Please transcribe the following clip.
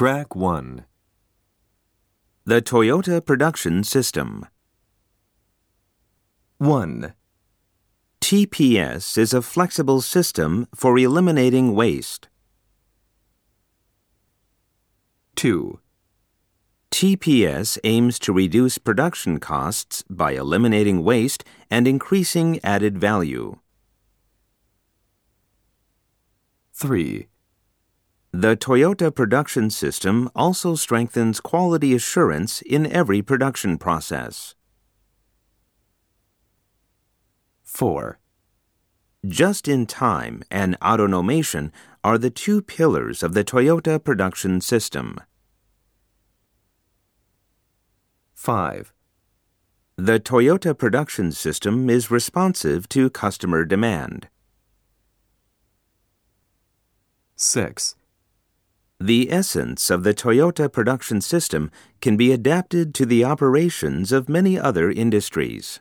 Track 1 The Toyota Production System. 1, TPS is a flexible system for eliminating waste. 2, TPS aims to reduce production costs by eliminating waste and increasing added value. 3, The Toyota Production System also strengthens quality assurance in every production process. 4, Just in time and autonomation are the two pillars of the Toyota Production System. 5, The Toyota Production System is responsive to customer demand. 6, The essence of the Toyota production system can be adapted to the operations of many other industries.